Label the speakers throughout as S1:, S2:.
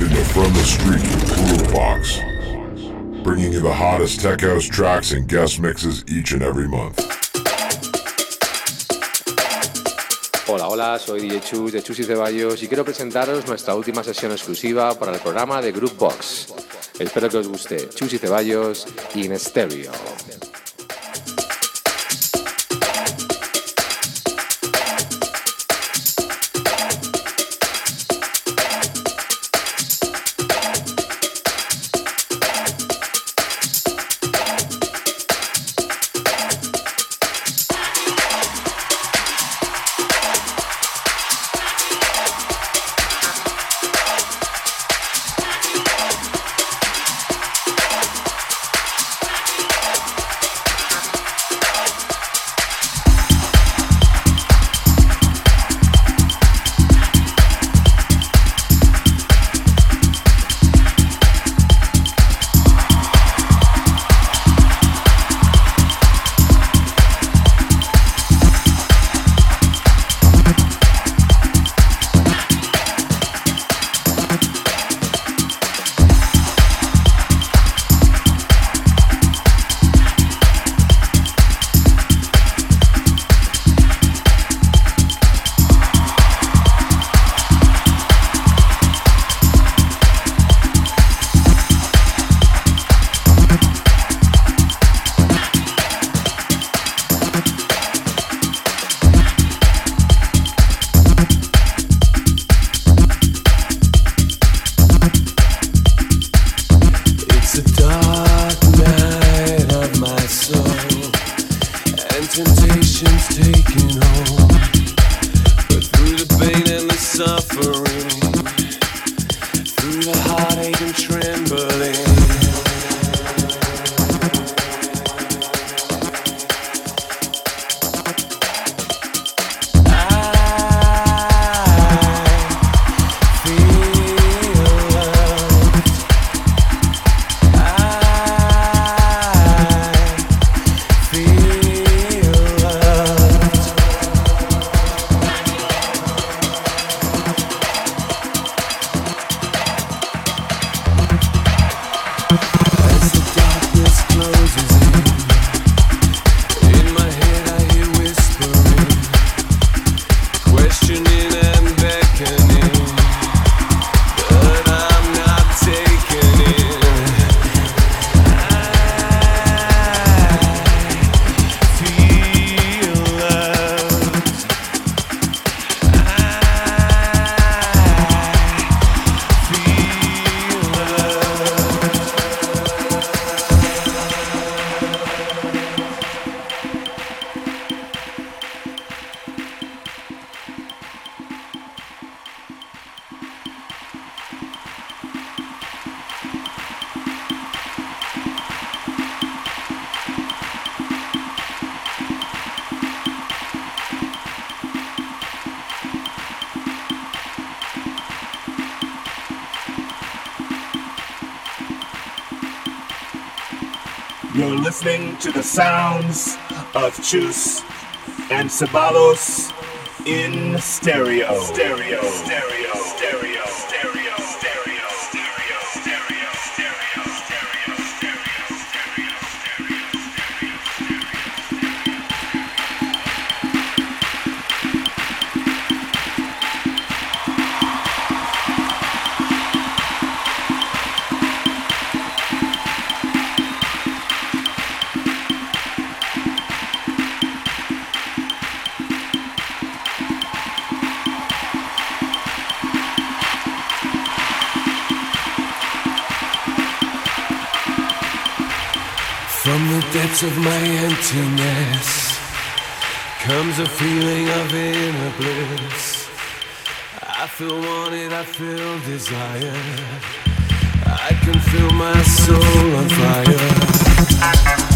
S1: in the From the Street Cool Box, bringing you the hottest tech house tracks and guest mixes each and every month.
S2: Hola, hola, soy DJ Chus de Chus y Ceballos y quiero presentaros nuestra última sesión exclusiva para el programa de Group Box. Espero que os guste Chus y Ceballos in Stereo.
S3: to the sounds of Chus and Ceballos in stereo. Stereo. Stereo.
S4: depths of my emptiness comes a feeling of inner bliss. I feel wanted, I feel desire. I can feel my soul on fire.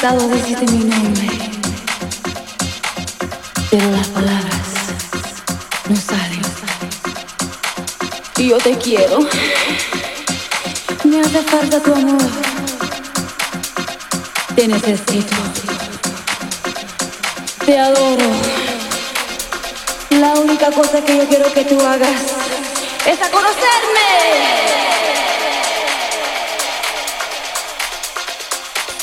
S5: tratado de decirte mi nombre, pero las palabras no salen. Y yo te quiero. Me hace falta tu amor. Te necesito. Te adoro. La única cosa que yo quiero que tú hagas es a conocerme.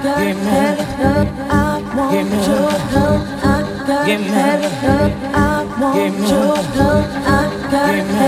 S6: Give me. Give me.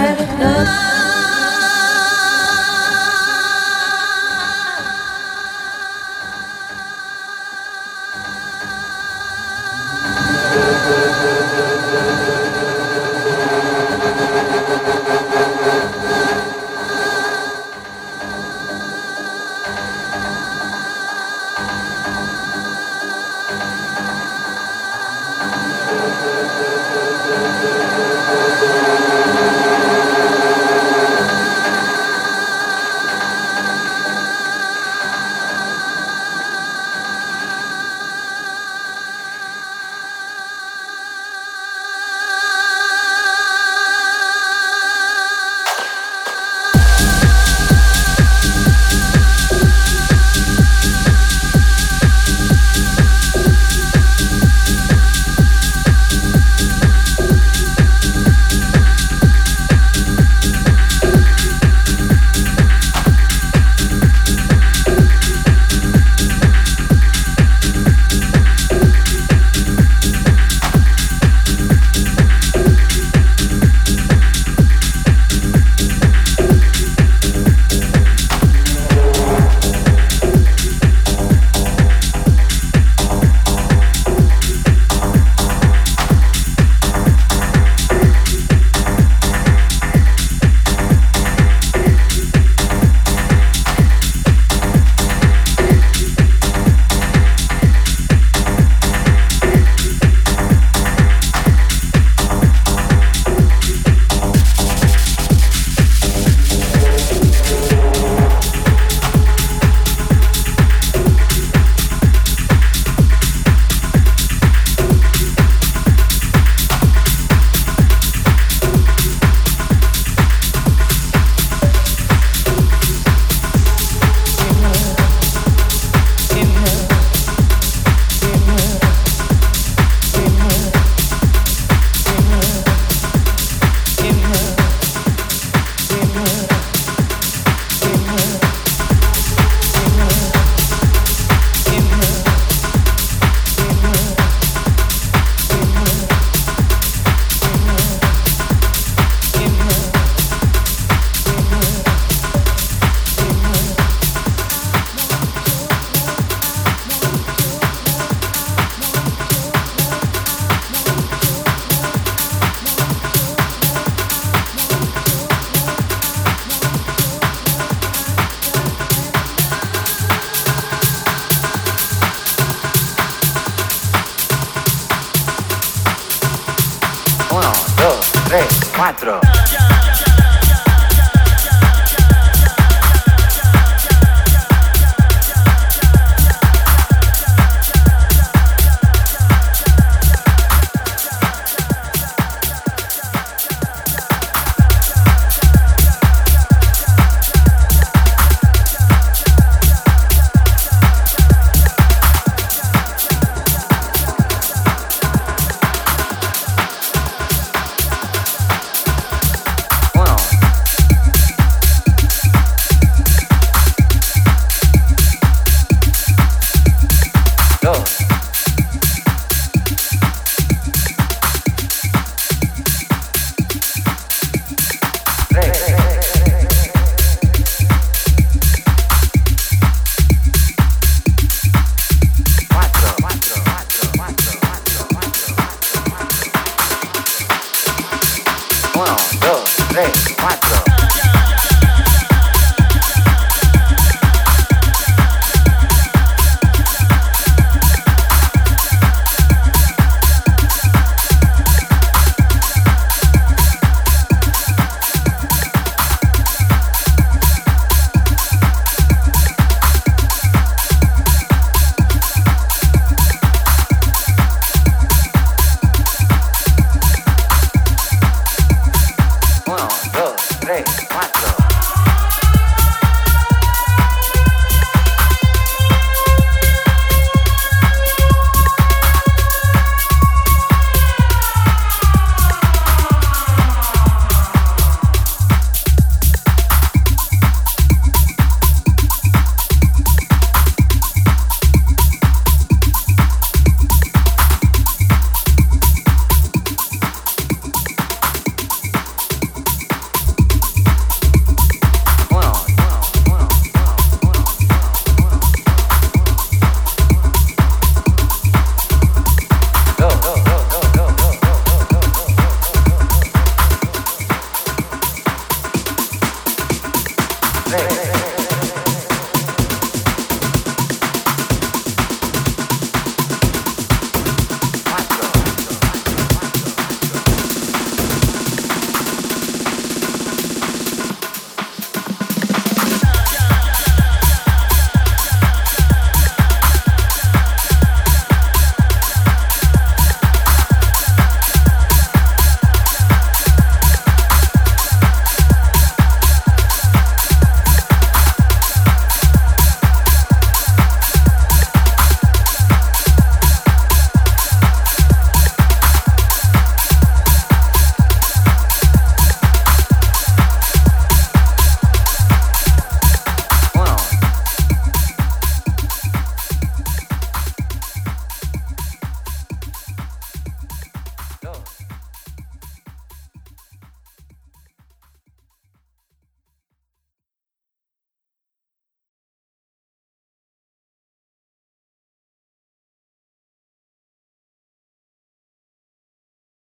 S7: nuestro.